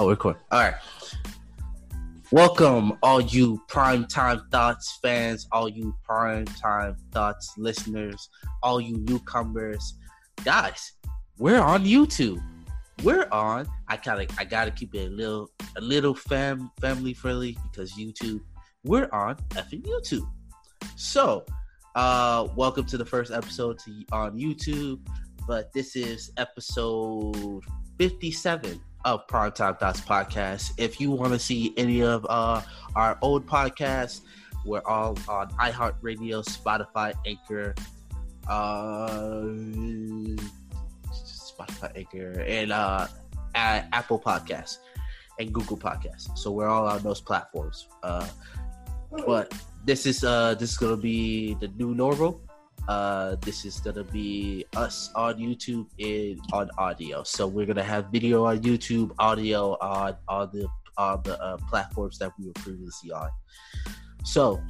Oh, record. All right. Welcome, all you Prime Time Thoughts fans, all you Prime Time Thoughts listeners, all you newcomers. Guys, we're on YouTube. We're on. I gotta I gotta keep it a little a little fam family friendly because YouTube. We're on effing YouTube. So uh welcome to the first episode to, on YouTube. But this is episode 57 of Primetime Thoughts Podcast. If you want to see any of uh, our old podcasts, we're all on iHeartRadio, Spotify, Anchor, uh, Spotify, Anchor, and uh, Apple Podcasts and Google Podcasts. So we're all on those platforms. Uh, but this is uh, this is gonna be the new normal. Uh, this is gonna be us on YouTube and on audio. So we're gonna have video on YouTube, audio on on the on the uh, platforms that we were previously on. So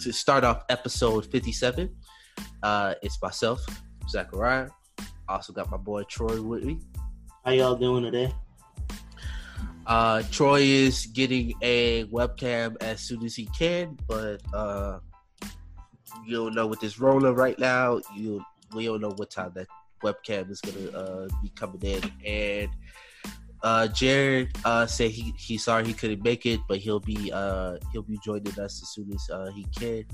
to start off episode fifty-seven, uh, it's myself, Zachariah. Also got my boy Troy with me. How y'all doing today? Uh, Troy is getting a webcam as soon as he can, but uh, you don't know with this roller right now. You we don't know what time that webcam is gonna uh, be coming in. And uh, Jared uh, said he he's sorry he couldn't make it, but he'll be uh, he'll be joining us as soon as uh, he can.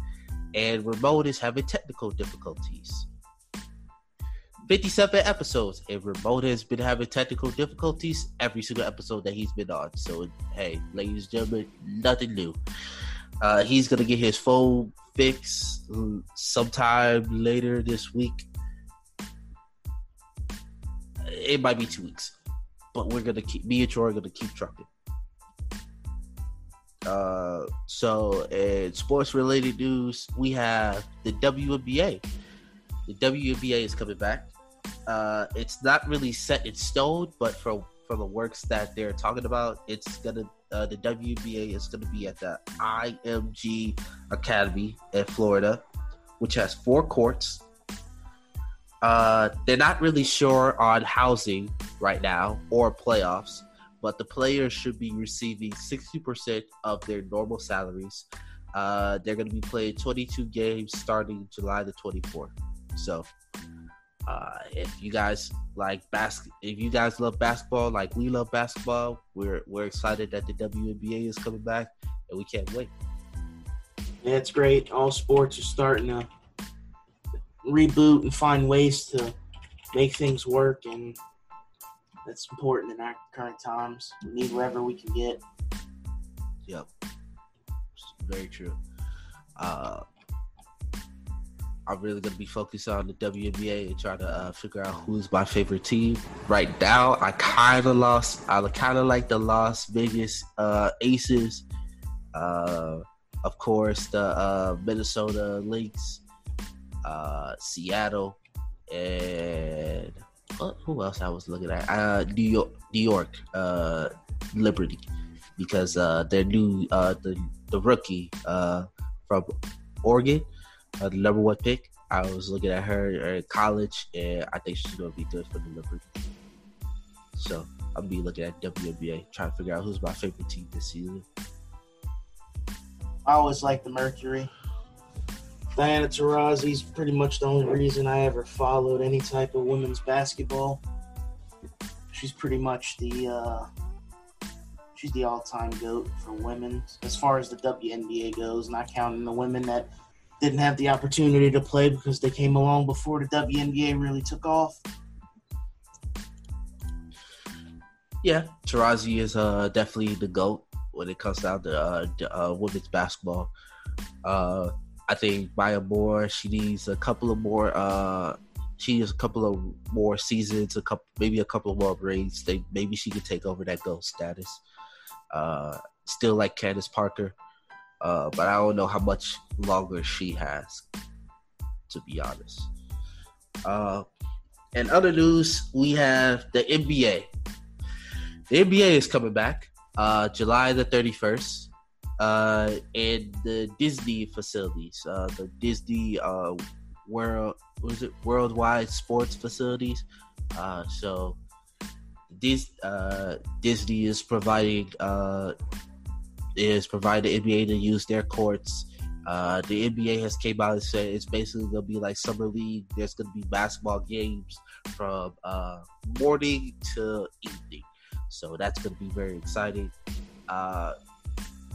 And Ramon is having technical difficulties. 57 episodes, and Ramon has been having technical difficulties every single episode that he's been on. So, hey, ladies and gentlemen, nothing new. Uh, he's gonna get his phone fixed sometime later this week. It might be two weeks, but we're gonna keep me and Troy are gonna keep trucking. Uh, so in sports related news, we have the WNBA. The WNBA is coming back. Uh, it's not really set in stone, but from from the works that they're talking about, it's gonna uh, the WBA is gonna be at the IMG Academy in Florida, which has four courts. Uh, they're not really sure on housing right now or playoffs, but the players should be receiving 60% of their normal salaries. Uh, they're going to be playing 22 games starting July the 24th. So, uh, if you guys like basket, if you guys love basketball like we love basketball, we're we're excited that the WNBA is coming back, and we can't wait. Yeah, it's great. All sports are starting to reboot and find ways to make things work, and that's important in our current times. We need wherever we can get. Yep, very true. Uh, I'm really gonna be focused on the WNBA and try to uh, figure out who's my favorite team. Right now, I kind of lost. I kind of like the Las Vegas uh, Aces. Uh, of course, the uh, Minnesota Lynx, uh, Seattle, and who else I was looking at? Uh, New York, New York, Liberty, because their new the the rookie from Oregon uh, the number one pick. I was looking at her in college, and I think she's going to be good for the Liberty. So I'll be looking at WNBA, trying to figure out who's my favorite team this season. I always like the Mercury. Diana Taurasi's pretty much the only reason I ever followed any type of women's basketball. She's pretty much the uh, she's the all-time goat for women as far as the WNBA goes, not counting the women that didn't have the opportunity to play because they came along before the WNBA really took off. Yeah, Taurasi is uh, definitely the goat when it comes down to uh, uh, women's basketball. Uh, I think Maya Moore, she needs a couple of more. Uh, she needs a couple of more seasons, a couple, maybe a couple of more rings. They maybe she could take over that goat status. Uh, still like Candace Parker, uh, but I don't know how much longer she has, to be honest. Uh, and other news, we have the NBA. The NBA is coming back uh, July the 31st uh, in the Disney facilities, uh, the Disney uh, World, was it Worldwide Sports facilities. Uh, so Dis, uh, Disney is providing uh, is provide the NBA to use their courts. Uh, the NBA has came out and said it's basically gonna be like summer league. There's gonna be basketball games from uh, morning to evening, so that's gonna be very exciting. Uh,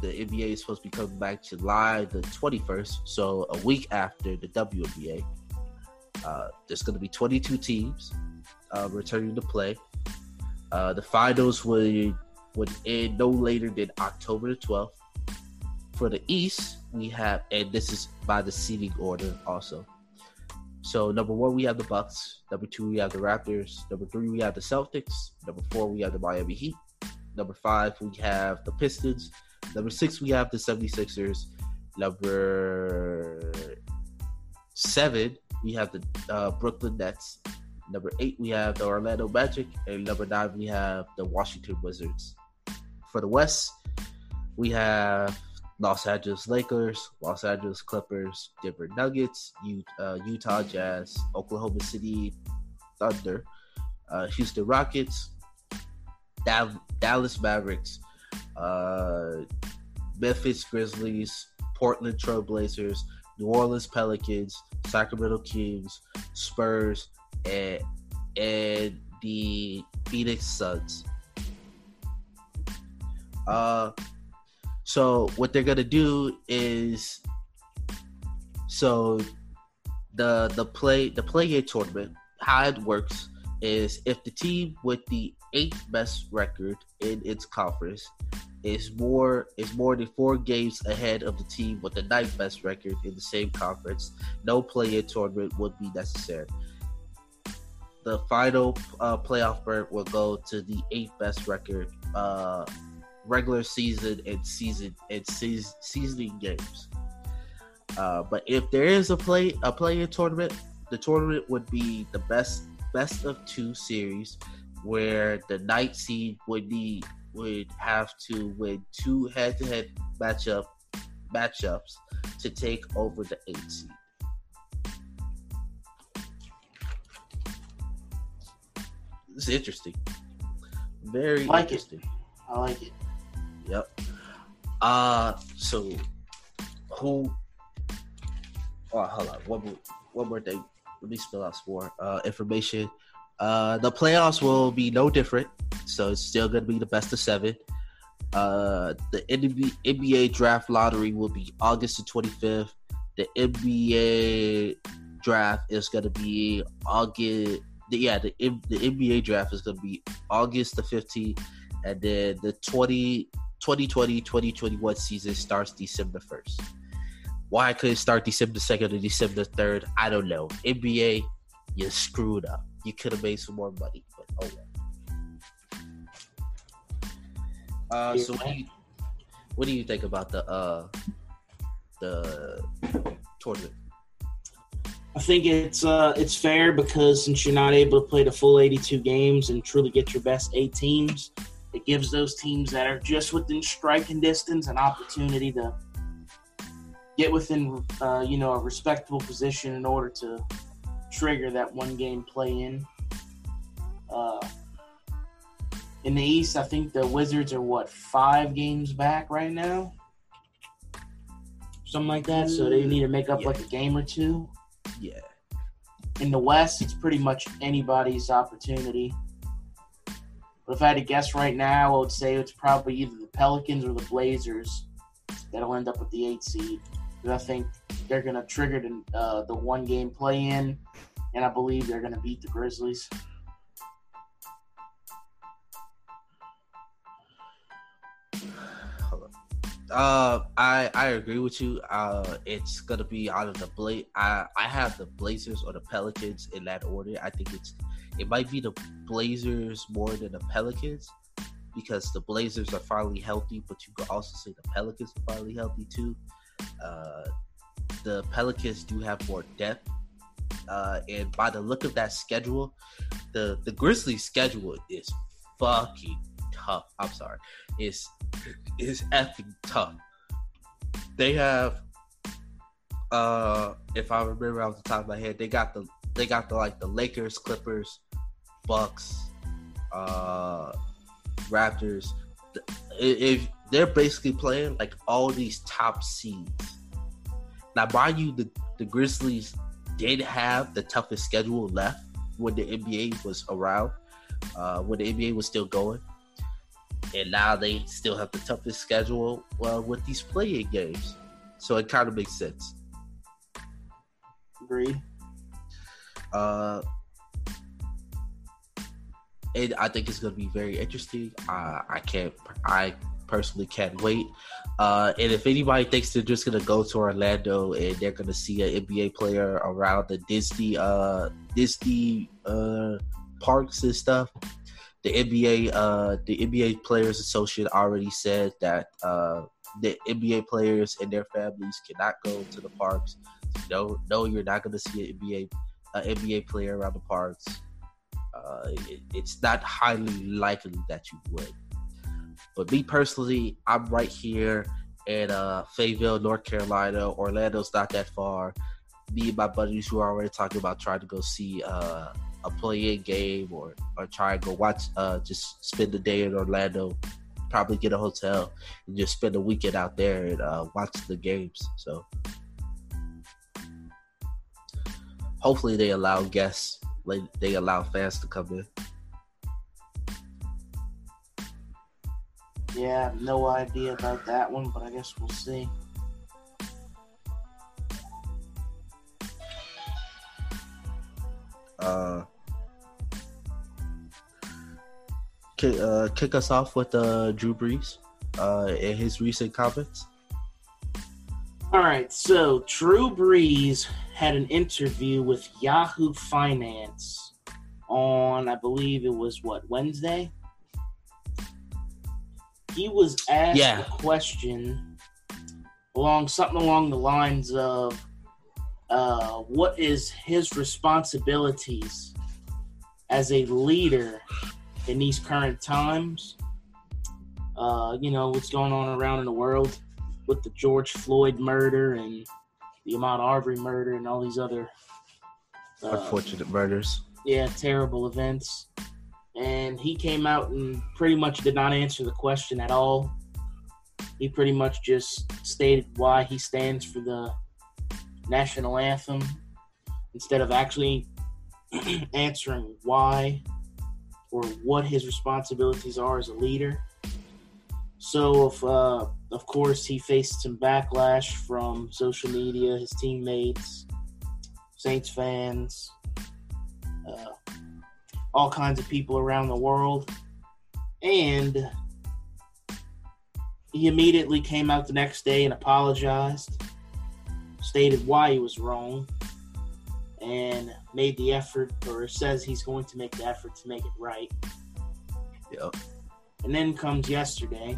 the NBA is supposed to be coming back July the 21st, so a week after the WNBA. Uh, there's going to be 22 teams uh, returning to play. Uh, the finals would would end no later than October the 12th. For the East, we have, and this is by the seeding order also. So number one, we have the Bucks. Number two, we have the Raptors. Number three, we have the Celtics. Number four, we have the Miami Heat. Number five, we have the Pistons. Number six, we have the 76ers. Number seven, we have the uh, Brooklyn Nets. Number eight, we have the Orlando Magic. And number nine, we have the Washington Wizards. For the West, we have Los Angeles Lakers, Los Angeles Clippers, Denver Nuggets, uh, Utah Jazz, Oklahoma City Thunder, uh, Houston Rockets, Dallas Mavericks, uh, Memphis Grizzlies, Portland Trailblazers, New Orleans Pelicans, Sacramento Kings, Spurs, and and the Phoenix Suns. Uh, so what they're gonna do is, so the the play the play in tournament how it works is if the team with the eighth best record in its conference is more is more than four games ahead of the team with the ninth best record in the same conference. No play-in tournament would be necessary. The final uh, playoff berth will go to the eighth best record, uh, regular season and season and season, seasoning games. Uh, but if there is a play a play-in tournament, the tournament would be the best best of two series, where the night seed would need would have to win two head-to-head matchup matchups to take over the eight seed. It's interesting. Very like interesting. It. I like it. Yep. Uh so who oh hold on, one more one more thing. Let me spell out some more uh information. Uh the playoffs will be no different so it's still going to be the best of seven. Uh, the NBA, draft lottery will be August the 25th. The NBA draft is going to be August. Yeah, the the NBA draft is going to be August the 15th, and then the 20, 2020 2021 season starts December 1st. Why I couldn't start December 2nd or December 3rd, I don't know. NBA, you screwed up. You could have made some more money, but oh well. Uh, so what do you what do you think about the uh the tournament? I think it's uh it's fair because since you're not able to play the full 82 games and truly get your best eight teams, it gives those teams that are just within striking distance an opportunity to get within uh, you know a respectable position in order to trigger that one game play in. Uh, in the East, I think the Wizards are what five games back right now, something like that. So they need to make up yeah. like a game or two. Yeah. In the West, it's pretty much anybody's opportunity. But if I had to guess right now, I would say it's probably either the Pelicans or the Blazers that'll end up with the eight seed. I think they're going to trigger the, uh, the one game play in, and I believe they're going to beat the Grizzlies. Uh, I I agree with you. Uh, it's gonna be out of the Bla- I I have the Blazers or the Pelicans in that order. I think it's it might be the Blazers more than the Pelicans because the Blazers are finally healthy, but you could also say the Pelicans are finally healthy too. Uh, the Pelicans do have more depth, uh, and by the look of that schedule, the the Grizzlies' schedule is fucking tough. I'm sorry, It's, is effing tough. They have, uh, if I remember off the top of my head, they got the they got the like the Lakers, Clippers, Bucks, uh, Raptors, if they're basically playing like all these top seeds. Now, mind you, the, the Grizzlies did have the toughest schedule left when the NBA was around, uh, when the NBA was still going. And now they still have the toughest schedule uh, with these playing games. So it kind of makes sense. Agreed. Uh, and I think it's going to be very interesting. Uh, I can't, I personally can't wait. Uh, and if anybody thinks they're just gonna go to Orlando and they're gonna see an NBA player around the Disney uh, Disney uh, parks and stuff, the NBA uh, the NBA Players Association already said that uh, the NBA players and their families cannot go to the parks. No, no, you're not gonna see an NBA an NBA player around the parks. Uh, it, it's not highly likely that you would. But me personally, I'm right here in uh, Fayetteville, North Carolina. Orlando's not that far. Me and my buddies who are already talking about trying to go see uh, a play-in game or or try and go watch, uh, just spend the day in Orlando. Probably get a hotel and just spend a weekend out there and uh, watch the games. So hopefully they allow guests, like they allow fans to come in. Yeah, no idea about that one, but I guess we'll see. Uh, kick, uh, kick us off with uh, Drew Brees uh, and his recent comments. All right, so Drew Brees had an interview with Yahoo Finance on, I believe it was what Wednesday he was asked yeah. a question along something along the lines of uh, what is his responsibilities as a leader in these current times. Uh, you know what's going on around in the world with the George Floyd murder and the Ahmaud Arbery murder and all these other uh, unfortunate murders. Yeah, terrible events and he came out and pretty much did not answer the question at all. He pretty much just stated why he stands for the national anthem instead of actually answering why or what his responsibilities are as a leader. So, if, uh, of course, he faced some backlash from social media, his teammates, Saints fans, uh, all kinds of people around the world. And he immediately came out the next day and apologized, stated why he was wrong, and made the effort, or says he's going to make the effort to make it right. Yep. And then comes yesterday.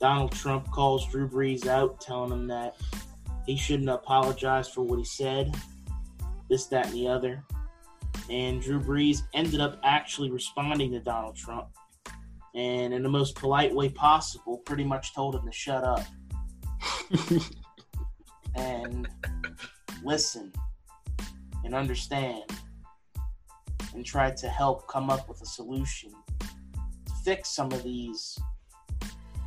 Donald Trump calls Drew Brees out, telling him that he shouldn't apologize for what he said, this, that, and the other and Drew Brees ended up actually responding to Donald Trump and in the most polite way possible pretty much told him to shut up and listen and understand and try to help come up with a solution fix some of these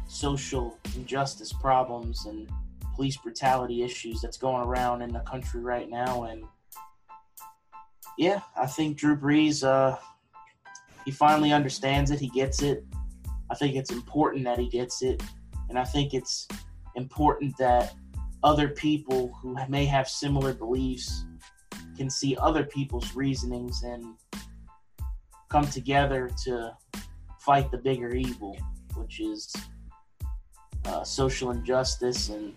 social injustice problems and police brutality issues that's going around in the country right now and yeah, I think Drew Brees, uh, he finally understands it. He gets it. I think it's important that he gets it. And I think it's important that other people who may have similar beliefs can see other people's reasonings and come together to fight the bigger evil, which is uh, social injustice and,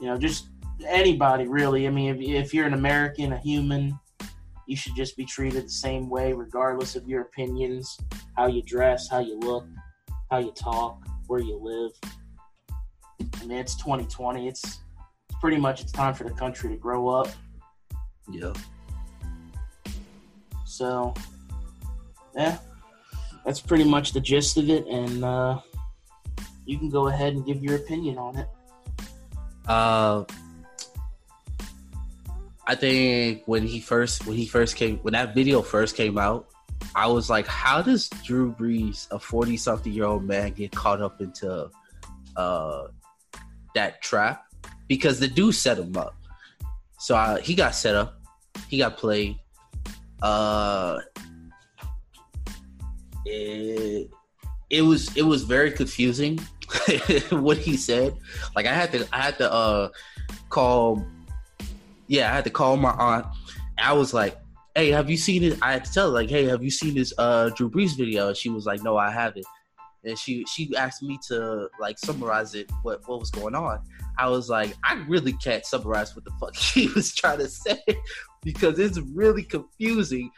you know, just anybody really. I mean, if, if you're an American, a human, you should just be treated the same way, regardless of your opinions, how you dress, how you look, how you talk, where you live. I mean, it's 2020. It's, it's pretty much it's time for the country to grow up. Yeah. So, yeah, that's pretty much the gist of it, and uh, you can go ahead and give your opinion on it. Uh, I think when he first when he first came when that video first came out, I was like, how does Drew Brees, a 40 something year old man, get caught up into uh, that trap? Because the dude set him up. So uh, he got set up, he got played. Uh, it, it was it was very confusing what he said. Like I had to I had to uh call yeah, I had to call my aunt. I was like, hey, have you seen it? I had to tell her, like, hey, have you seen this uh Drew Brees video? And she was like, no, I haven't. And she she asked me to like summarize it, what what was going on. I was like, I really can't summarize what the fuck he was trying to say because it's really confusing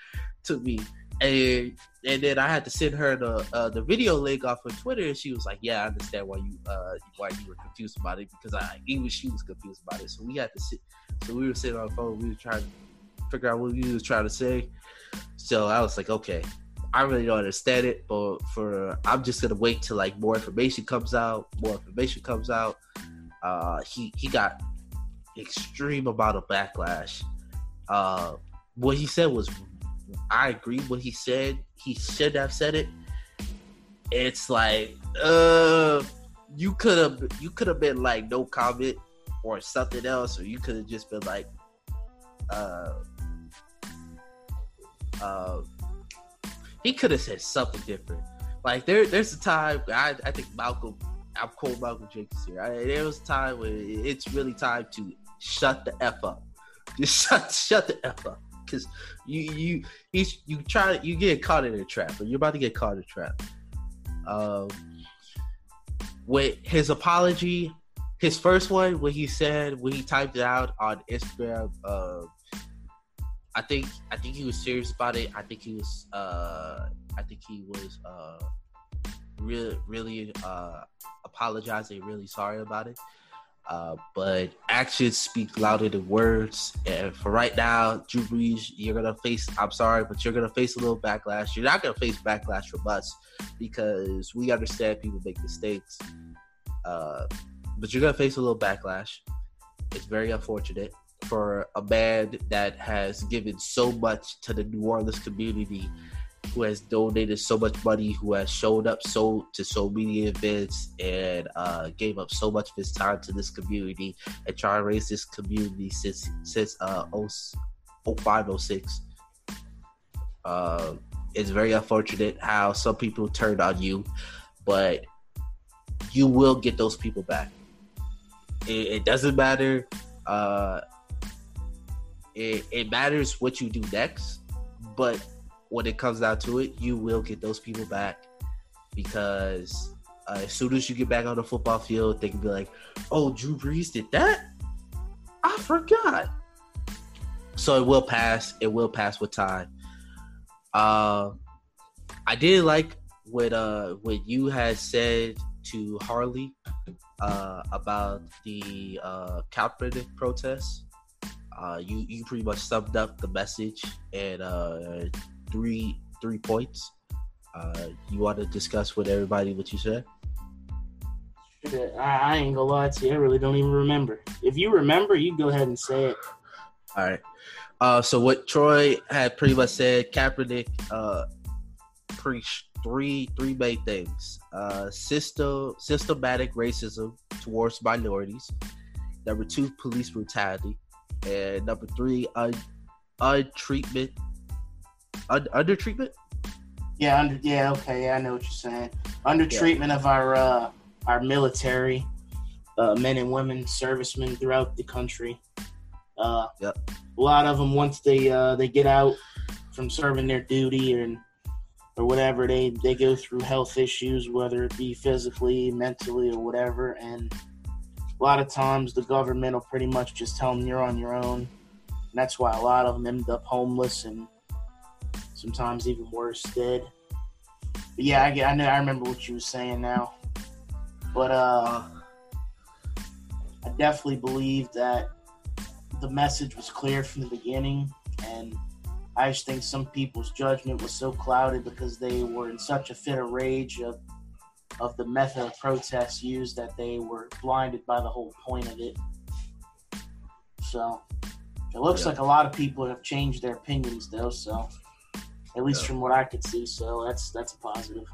to me. And and then I had to send her the uh, the video link off of Twitter, and she was like, "Yeah, I understand why you uh, why you were confused about it because I even she was confused about it." So we had to sit. So we were sitting on the phone. We were trying to figure out what we was trying to say. So I was like, "Okay, I really don't understand it, but for I'm just gonna wait till like more information comes out. More information comes out. Uh, he he got extreme amount of backlash. Uh, what he said was I agree what he said. He should have said it. It's like, uh, you could have you could have been like no comment or something else, or you could have just been like, uh, uh, he could have said something different. Like there, there's a time I, I think Malcolm, I'm cold Malcolm Jenkins here. I, there was a time when it's really time to shut the f up. Just shut, shut the f up because you you you you try you get caught in a trap, or you're about to get caught in a trap. Um, with his apology, his first one, when he said when he typed it out on Instagram, uh, I think I think he was serious about it. I think he was uh, I think he was uh, really really uh, apologizing, really sorry about it. Uh, but actions speak louder than words. And for right now, Drew Brees, you're gonna face. I'm sorry, but you're gonna face a little backlash. You're not gonna face backlash from us because we understand people make mistakes. Uh, but you're gonna face a little backlash. It's very unfortunate for a man that has given so much to the New Orleans community who has donated so much money, who has showed up so to so many events and uh, gave up so much of his time to this community and try to raise this community since since uh 0506. Uh, it's very unfortunate how some people turned on you, but you will get those people back. It, it doesn't matter. Uh, it, it matters what you do next, but when it comes down to it, you will get those people back because uh, as soon as you get back on the football field, they can be like, "Oh, Drew Brees did that? I forgot." So it will pass. It will pass with time. Uh, I did like what uh what you had said to Harley uh, about the uh, Kaepernick protests. Uh, you you pretty much summed up the message and uh, three three points. Uh, you want to discuss with everybody what you said? I, I ain't gonna lie to you. I really don't even remember. If you remember, you go ahead and say it. All right. Uh, so what Troy had pretty much said, Kaepernick uh, preached three three main things: uh, system systematic racism towards minorities. Number two, police brutality, and number three, un, untreatment under treatment. Yeah, under yeah, okay, yeah, I know what you're saying. Under yeah. treatment of our uh, our military uh, men and women servicemen throughout the country. Uh, yep. A lot of them once they uh, they get out from serving their duty and or whatever they they go through health issues, whether it be physically, mentally, or whatever. And a lot of times the government will pretty much just tell them you're on your own. And that's why a lot of them end up homeless and sometimes even worse dead. But yeah, I, I know I remember what you were saying now. But uh, I definitely believe that the message was clear from the beginning, and I just think some people's judgment was so clouded because they were in such a fit of rage of of the method of protest used that they were blinded by the whole point of it. So it looks yeah. like a lot of people have changed their opinions though. So at least Yeah. from what I could see. So that's that's a positive.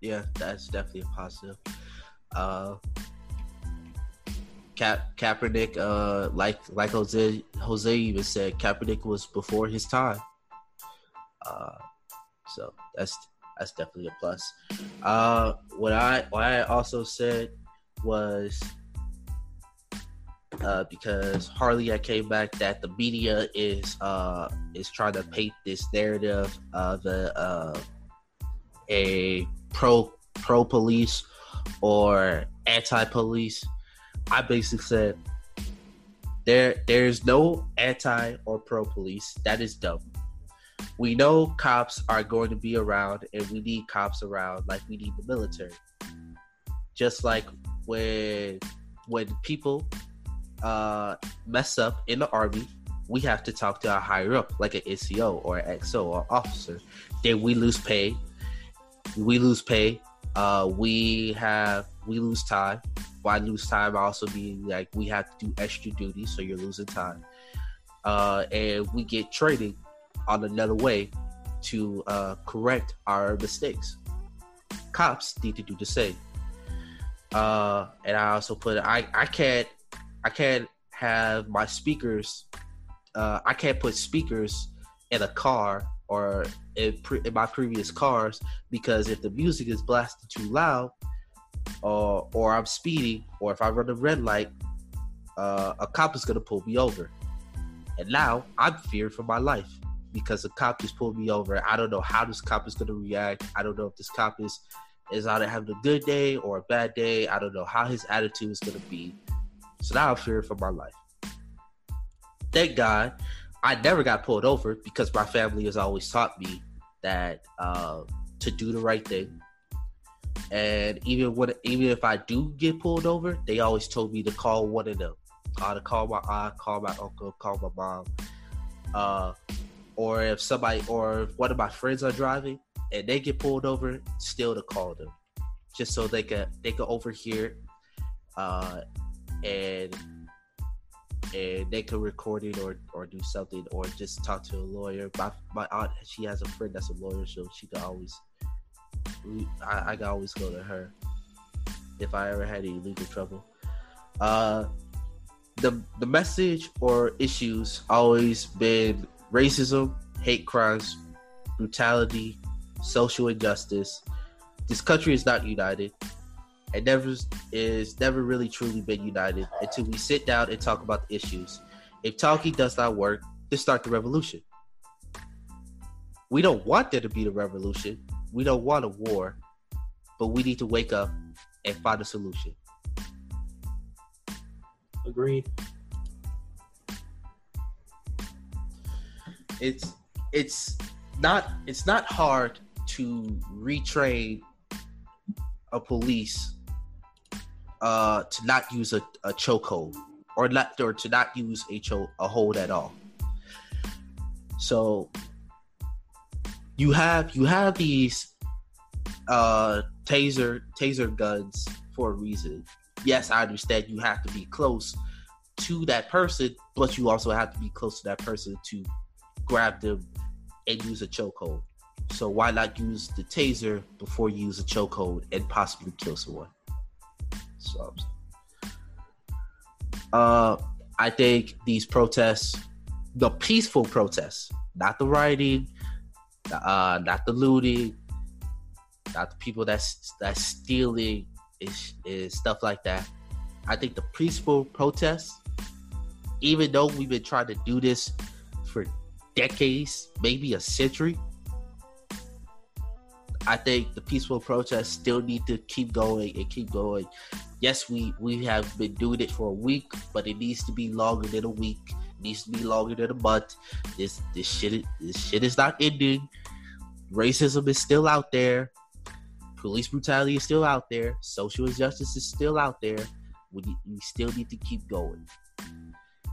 Yeah, that's definitely a positive. Uh, Cap Kaepernick, uh, like like Jose Jose even said, Kaepernick was before his time. Uh, so that's that's definitely a plus. Uh, what I what I also said was uh, because Harley I came back that the media is uh is trying to paint this narrative of a uh, a pro pro police or anti police. I basically said there there's no anti or pro police. That is dumb. We know cops are going to be around and we need cops around like we need the military. Just like when when people uh mess up in the army, we have to talk to a higher up, like an NCO or an XO or officer. Then we lose pay. We lose pay. Uh, we have we lose time. Why lose time? Also being like we have to do extra duty, so you're losing time. Uh, and we get training on another way to uh, correct our mistakes. Cops need to do the same. Uh, and I also put I I can't I can't have my speakers. Uh, I can't put speakers in a car or in, pre- in my previous cars because if the music is blasted too loud, or or I'm speeding, or if I run a red light, uh, a cop is gonna pull me over, and now I'm feared for my life because a cop just pulled me over. I don't know how this cop is gonna react. I don't know if this cop is is either having a good day or a bad day. I don't know how his attitude is gonna be. So now I'm feared for my life. Thank God, I never got pulled over because my family has always taught me that uh, to do the right thing. And even when even if I do get pulled over, they always told me to call one of them. Uh, to call my aunt, call my uncle, call my mom. Uh, or if somebody or if one of my friends are driving and they get pulled over, still to call them, just so they can they can overhear, uh, and and they can record it or or do something or just talk to a lawyer. My my aunt she has a friend that's a lawyer, so she can always I, I can always go to her if I ever had any legal trouble. Uh, the the message or issues always been racism, hate crimes, brutality, social injustice. This country is not united. It never is never really truly been united until we sit down and talk about the issues. If talking does not work, then start the revolution. We don't want there to be the revolution. We don't want a war, but we need to wake up and find a solution. Agreed. it's it's not it's not hard to retrain a police uh to not use a, a chokehold or not or to not use a cho- a hold at all so you have you have these uh taser taser guns for a reason yes i understand you have to be close to that person but you also have to be close to that person to grab them and use a chokehold. So why not use the taser before you use a chokehold and possibly kill someone? So, uh, I think these protests, the peaceful protests, not the rioting, uh, not the looting, not the people that's that's stealing is, is stuff like that. I think the peaceful protests, even though we've been trying to do this for decades, maybe a century. I think the peaceful protests still need to keep going and keep going. Yes, we we have been doing it for a week, but it needs to be longer than a week. It needs to be longer than a month. This this shit this shit is not ending. Racism is still out there. Police brutality is still out there. Social injustice is still out there. We, we still need to keep going.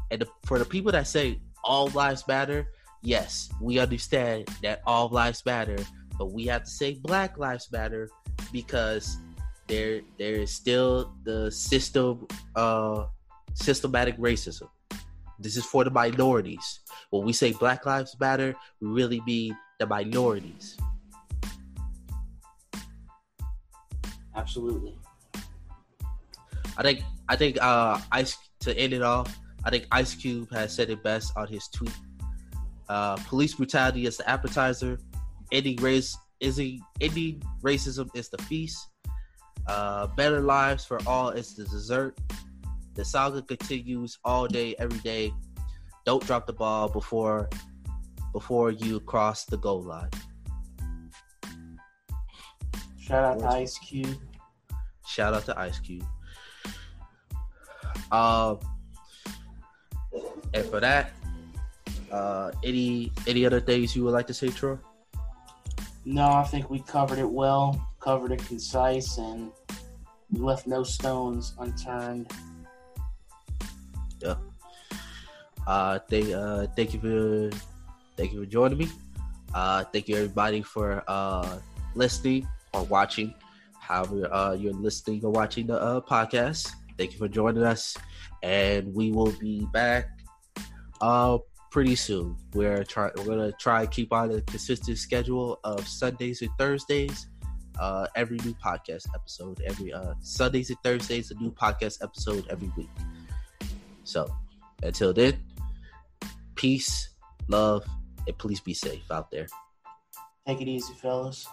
And the, for the people that say all lives matter, yes, we understand that all lives matter, but we have to say Black Lives Matter because there there is still the system uh systematic racism. This is for the minorities. When we say Black Lives Matter, we really mean the minorities. Absolutely. I think I think uh Ice to end it off, I think Ice Cube has said it best on his tweet. Uh, police brutality is the appetizer. Ending race is ending racism is the feast. Uh, better lives for all is the dessert. The saga continues all day, every day. Don't drop the ball before before you cross the goal line. Shout out to Ice Cube. Shout out to Ice Cube. Um, and for that, uh, any any other things you would like to say, Troy? No, I think we covered it well, covered it concise, and we left no stones unturned. Yeah. Uh, thank uh, thank you for thank you for joining me. Uh, thank you everybody for uh listening or watching. However, uh, you're listening or watching the uh, podcast. Thank you for joining us, and we will be back uh pretty soon. We're trying we're gonna try to keep on a consistent schedule of Sundays and Thursdays. Uh, every new podcast episode, every uh Sundays and Thursdays, a new podcast episode every week. So until then, peace, love, and please be safe out there. Take it easy, fellas.